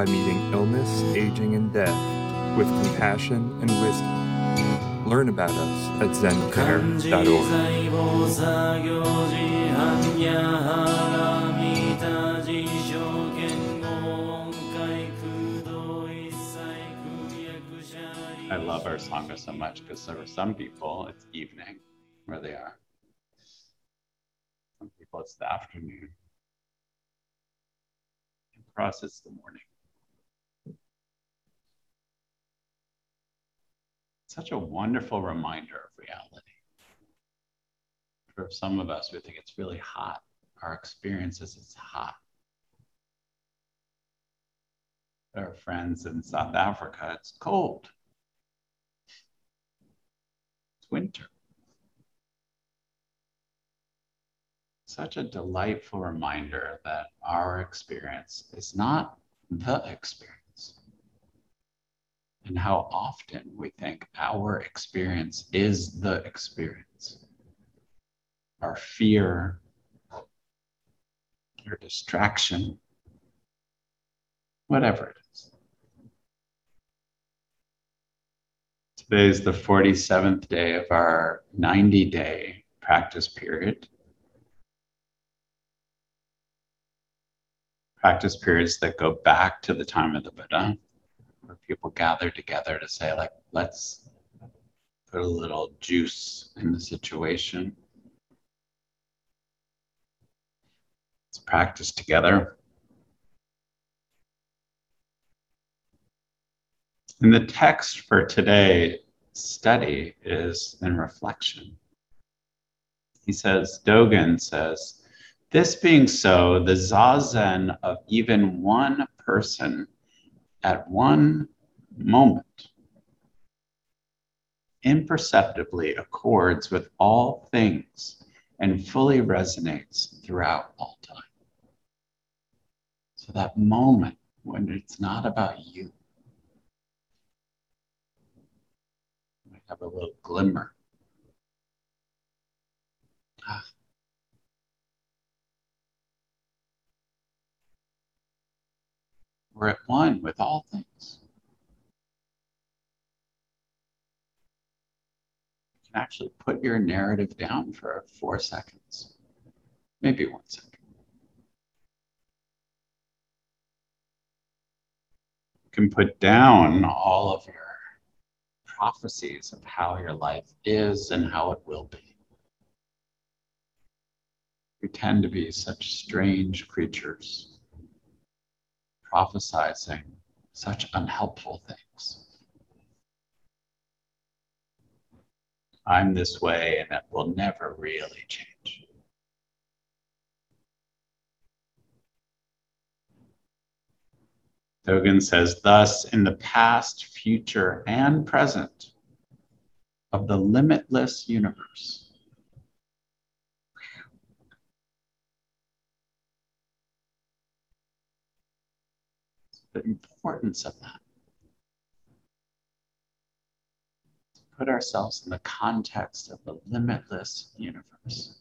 by meeting illness, aging, and death with compassion and wisdom. Learn about us at I love our sangha so much because there are some people it's evening where they are. Some people it's the afternoon. And for us it's the morning. Such a wonderful reminder of reality. For some of us, we think it's really hot. Our experience is it's hot. Our friends in South Africa, it's cold. It's winter. Such a delightful reminder that our experience is not the experience. And how often we think our experience is the experience. Our fear, our distraction, whatever it is. Today is the 47th day of our 90 day practice period. Practice periods that go back to the time of the Buddha, where people gather together to say, like, let's put a little juice in the situation. Let's practice together. And the text for today's study is in reflection. He says, Dogen says, this being so, the zazen of even one person at one moment imperceptibly accords with all things and fully resonates throughout all time. So that moment when it's not about you, might have a little glimmer. Ah. We're at one with all things. You can actually put your narrative down for four seconds, maybe one second. You can put down all of your prophecies of how your life is and how it will be. We tend to be such strange creatures, prophesizing such unhelpful things. I'm this way and it will never really change. Dogen says, thus, in the past, future, and present of the limitless universe, the importance of that. Put ourselves in the context of the limitless universe.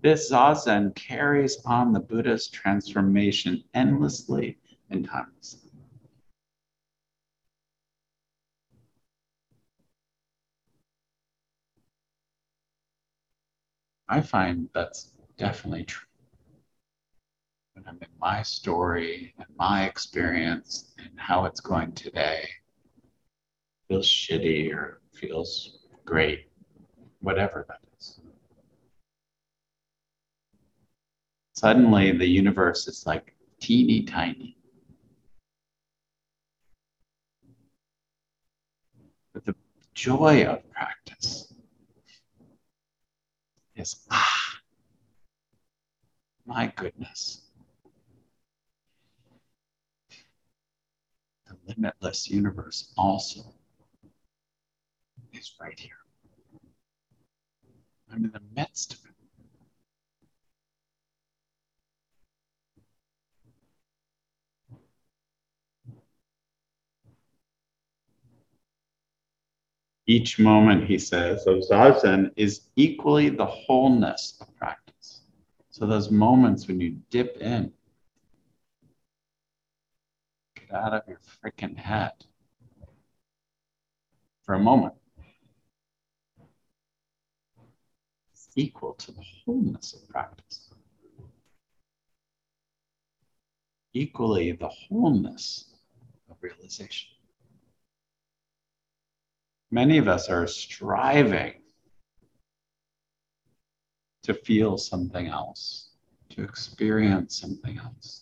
This zazen carries on the Buddha's transformation endlessly and timelessly. I find that's definitely true. When I'm in my story and my experience and how it's going today, feels shitty or feels great, whatever that is. Suddenly, the universe is like teeny tiny. But the joy of practice is ah. My goodness. Limitless universe also is right here. I'm in the midst of it. Each moment, he says, of Zazen is equally the wholeness of practice. So, those moments when you dip in, out of your freaking head for a moment. Equal to the wholeness of practice. Equally, the wholeness of realization. Many of us are striving to feel something else, to experience something else.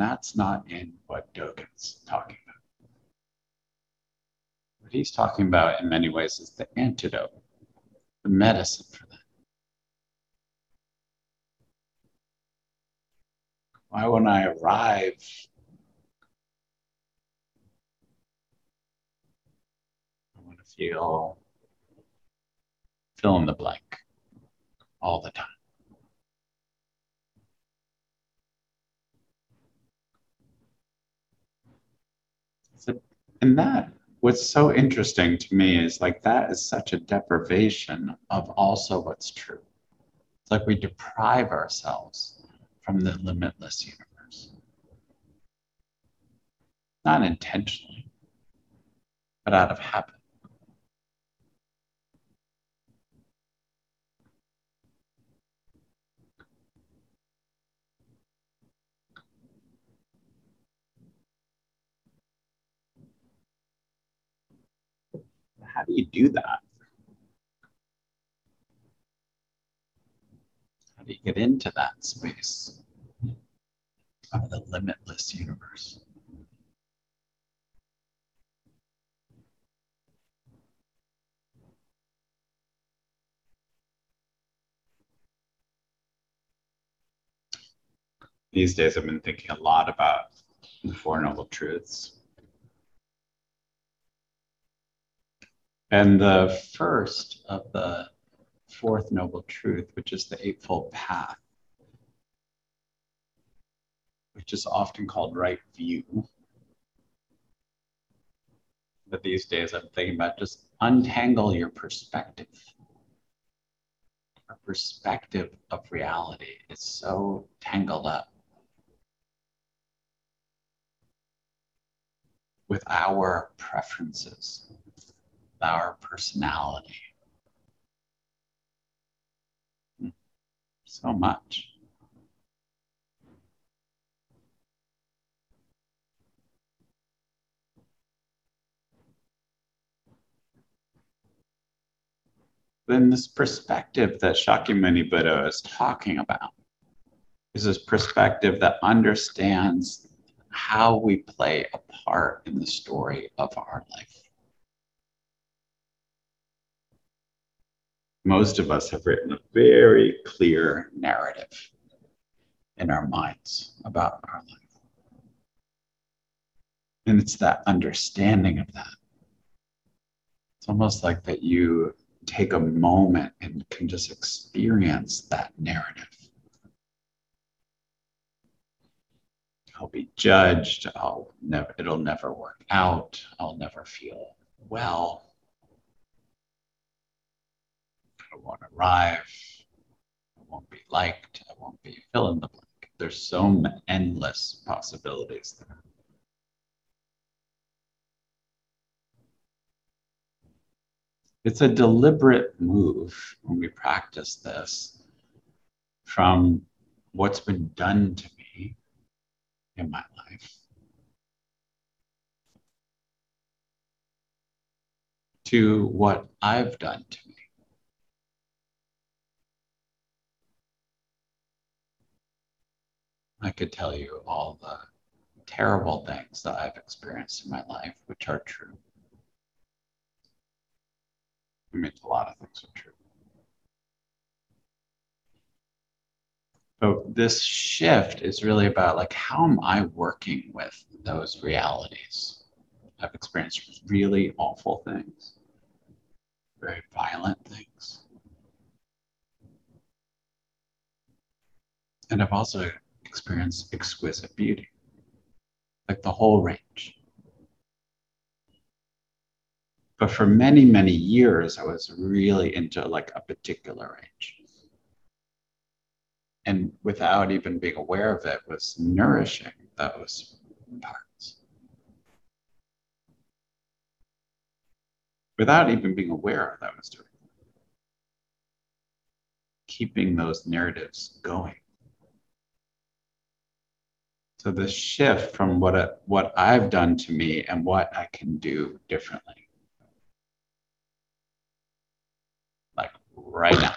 That's not in what Dogen's talking about. What he's talking about in many ways is the antidote, the medicine for that. Why, when I arrive, I want to feel fill in the blank all the time. So, and that, what's so interesting to me is like that is such a deprivation of also what's true. It's like we deprive ourselves from the limitless universe. Not intentionally, but out of habit. How do you do that? How do you get into that space of the limitless universe? These days, I've been thinking a lot about the Four Noble Truths. And the first of the fourth noble truth, which is the Eightfold Path, which is often called right view. But these days I'm thinking about just untangle your perspective. Our perspective of reality is so tangled up with our preferences, our personality so much. Then this perspective that Shakyamuni Buddha is talking about is this perspective that understands how we play a part in the story of our life. Most of us have written a very clear narrative in our minds about our life. And it's that understanding of that. It's almost like that you take a moment and can just experience that narrative. I'll be judged. I'll never, it'll never work out. I'll never feel well. Won't arrive. I won't be liked. I won't be fill in the blank. There's so hmm. endless possibilities there. It's a deliberate move when we practice this from what's been done to me in my life to what I've done to me. I could tell you all the terrible things that I've experienced in my life, which are true. I mean, a lot of things are true. But this shift is really about like, how am I working with those realities? I've experienced really awful things, very violent things. And I've also experienced exquisite beauty, like the whole range. But for many, many years, I was really into like a particular range. And without even being aware of it, was nourishing those parts. Without even being aware of that, was doing. Keeping those narratives going. So the shift from what, I, what I've done to me and what I can do differently. Like right now.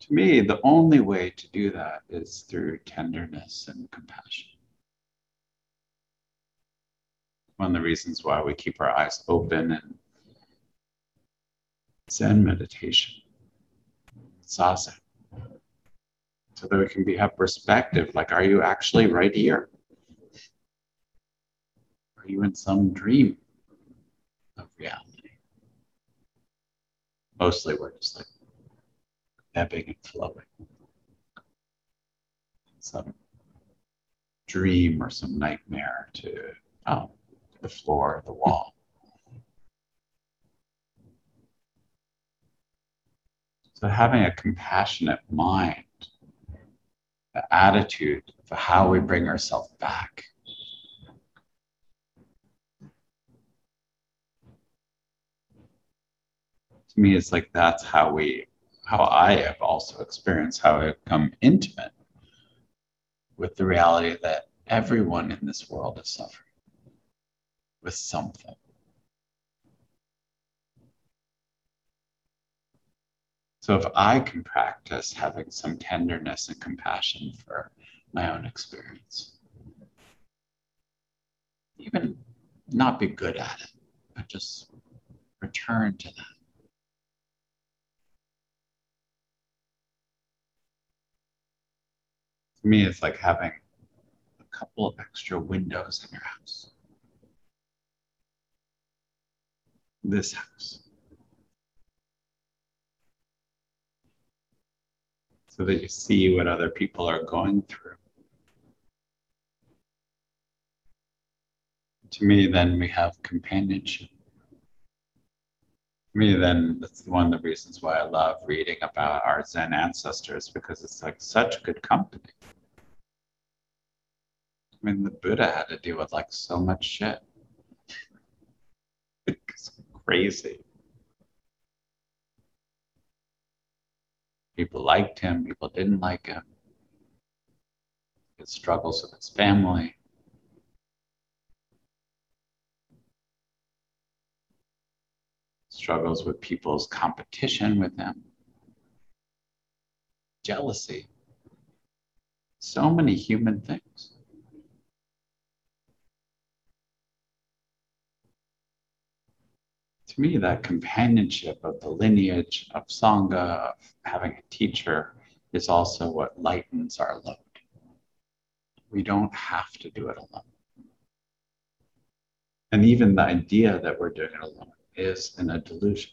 To me, the only way to do that is through tenderness and compassion. One of the reasons why we keep our eyes open and Zen meditation, Zazen, so that we can be have perspective. Like, are you actually right here? Are you in some dream of reality? Mostly, we're just like ebbing and flowing. Some dream or some nightmare to oh, the floor, the wall. So having a compassionate mind, the attitude for how we bring ourselves back. To me, it's like that's how we how I have also experienced how I've become intimate with the reality that everyone in this world is suffering with something. So if I can practice having some tenderness and compassion for my own experience, even not be good at it, but just return to that. For me, it's like having a couple of extra windows in your house. This house. So that you see what other people are going through. To me, then we have companionship me, then that's one of the reasons why I love reading about our Zen ancestors because it's like such good company. I mean, the Buddha had to deal with like so much shit. it's crazy. People liked him, people didn't like him. His struggles with his family. struggles with people's competition with him, jealousy, so many human things. To me, that companionship of the lineage of Sangha, of having a teacher, is also what lightens our load. We don't have to do it alone. And even the idea that we're doing it alone is in a delusion.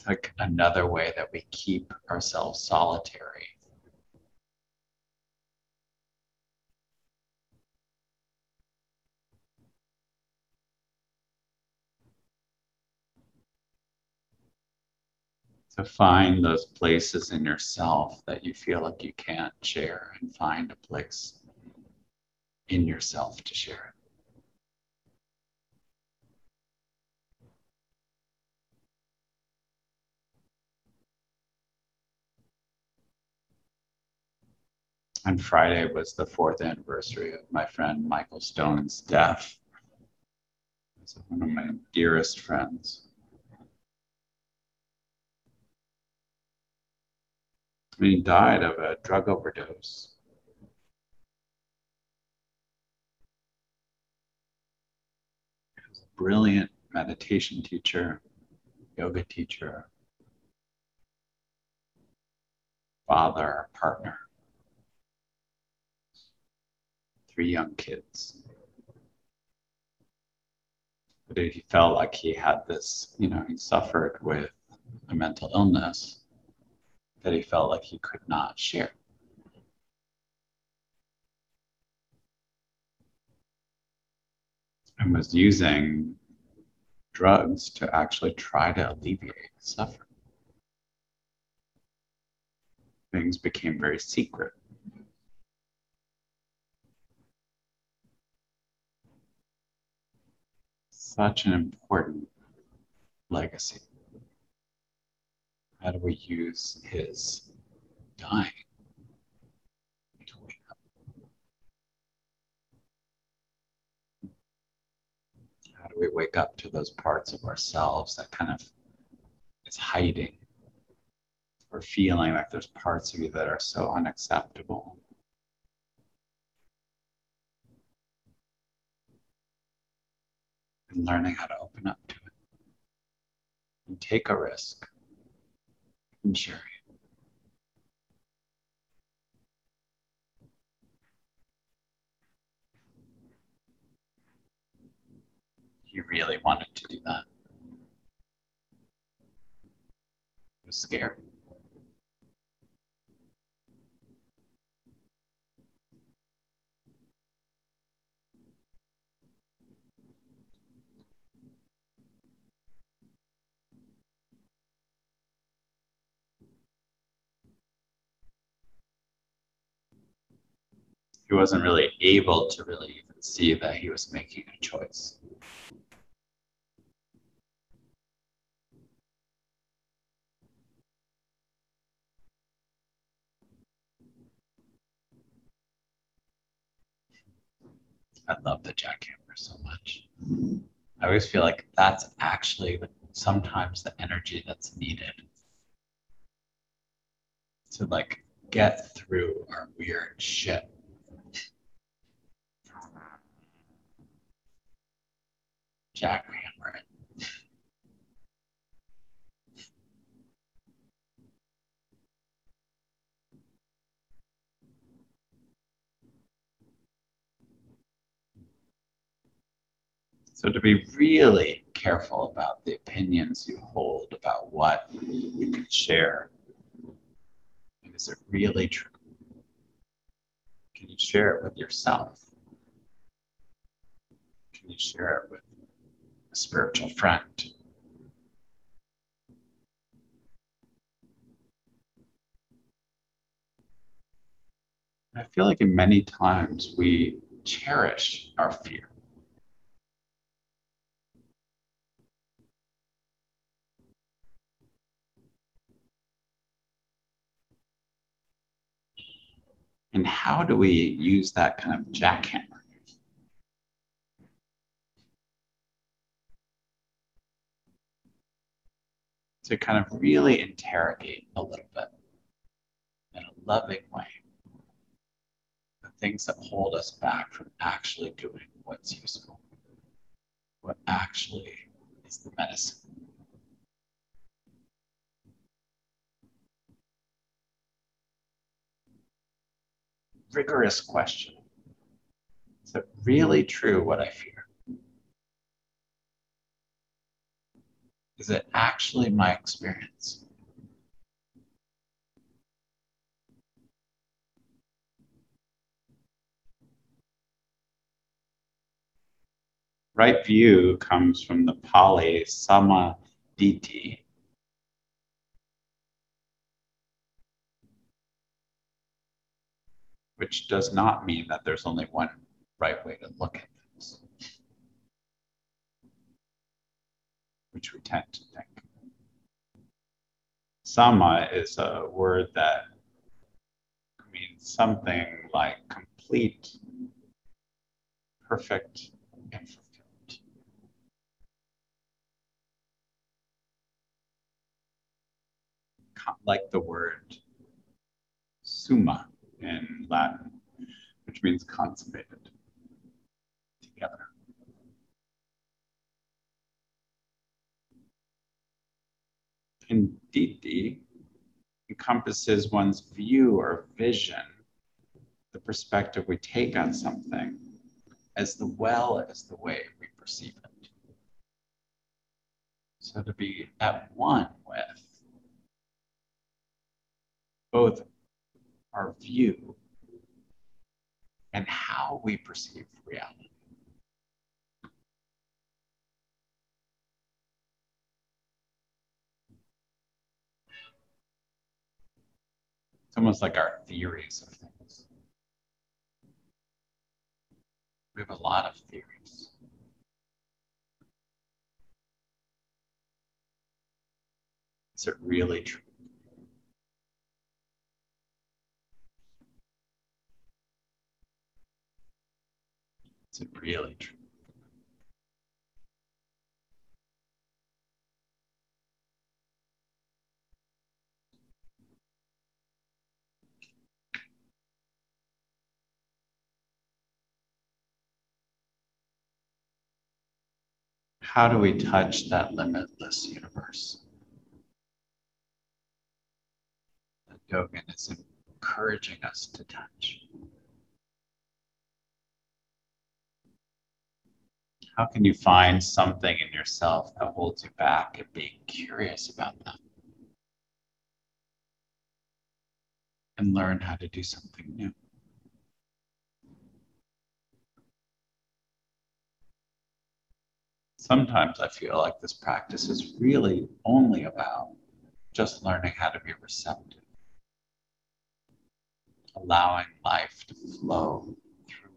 It's like another way that we keep ourselves solitary. To find those places in yourself that you feel like you can't share and find a place in yourself to share it. on Friday was the fourth anniversary of my friend Michael Stone's death. He's one of my dearest friends. He died of a drug overdose. brilliant meditation teacher, yoga teacher, father, partner, three young kids. But he felt like he had this, you know, he suffered with a mental illness that he felt like he could not share. And was using drugs to actually try to alleviate suffering. Things became very secret. Such an important legacy. How do we use his dying to wake up? How do we wake up to those parts of ourselves that kind of is hiding or feeling like there's parts of you that are so unacceptable? And learning how to open up to it and take a risk and share it. He really wanted to do that. He was scared. He wasn't really able to really even see that he was making a choice. I love the jackhammer so much. I always feel like that's actually sometimes the energy that's needed to like get through our weird shit. Jackhammer it. So to be really careful about the opinions you hold about what you can share. Is it really true? Can you share it with yourself? Can you share it with spiritual friend? I feel like in many times we cherish our fear. And how do we use that kind of jackhammer? To kind of really interrogate a little bit in a loving way the things that hold us back from actually doing what's useful, what actually is the medicine. rigorous question. Is it really true what I fear? Is it actually my experience? Right view comes from the Pali Samaditi, which does not mean that there's only one right way to look at things, which we tend to think. Sama is a word that means something like complete, perfect, and fulfilled. Like the word summa in Latin, which means consummated together. And Diti encompasses one's view or vision, the perspective we take on something, as the well as the way we perceive it. So to be at one with both our view and how we perceive reality. Almost like our theories of things. We have a lot of theories. Is it really true? Is it really true? How do we touch that limitless universe? That Dogen is encouraging us to touch. How can you find something in yourself that holds you back and being curious about that? And learn how to do something new. Sometimes I feel like this practice is really only about just learning how to be receptive, allowing life to flow through.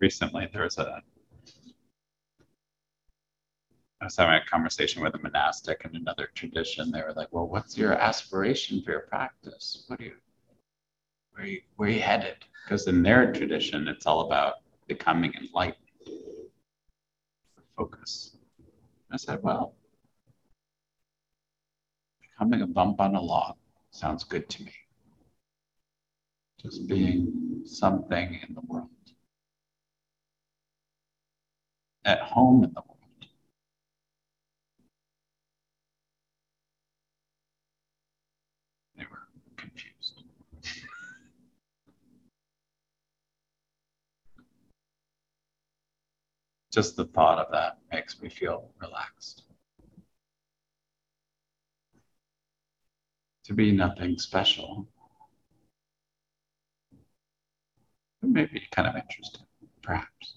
Recently, there was a I was having a conversation with a monastic in another tradition. They were like, "Well, what's your aspiration for your practice? What do you, where are you, where are you headed?" Because in their tradition, it's all about becoming enlightened. Focus. I said, "Well, becoming a bump on a log sounds good to me. Just being something in the world, at home in the world." They were confused. Just the thought of that makes me feel relaxed. To be nothing special. But maybe kind of interesting, perhaps.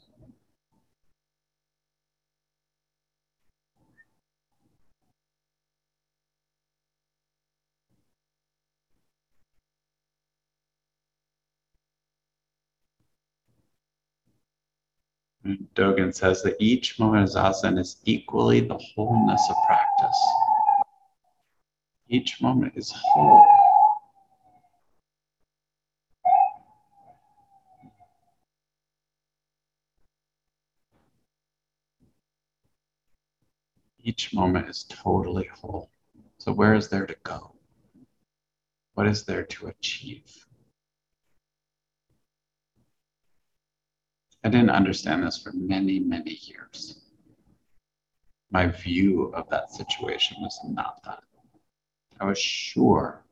Dogen says that each moment of zazen is equally the wholeness of practice. Each moment is whole. Each moment is totally whole. So, where is there to go? What is there to achieve? I didn't understand this for many, many years. My view of that situation was not that. I was sure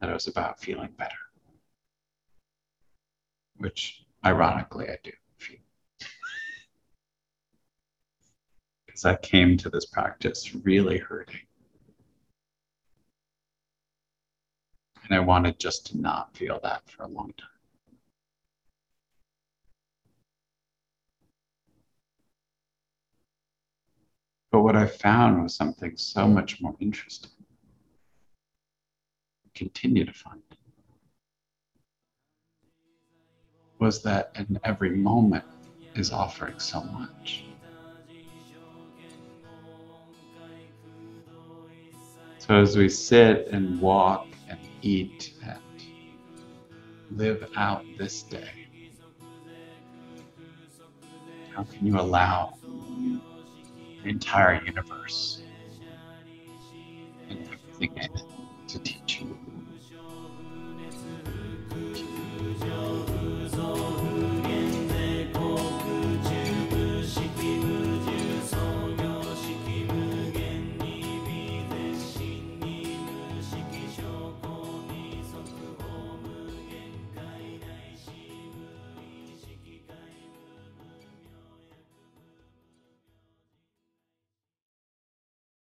that it was about feeling better, which ironically I do feel. Because I came to this practice really hurting. And I wanted just to not feel that for a long time. But what I found was something so mm. much more interesting. Continue to find was that in every moment is offering so much. So as we sit and walk and eat and live out this day, how can you allow entire universe. And everything in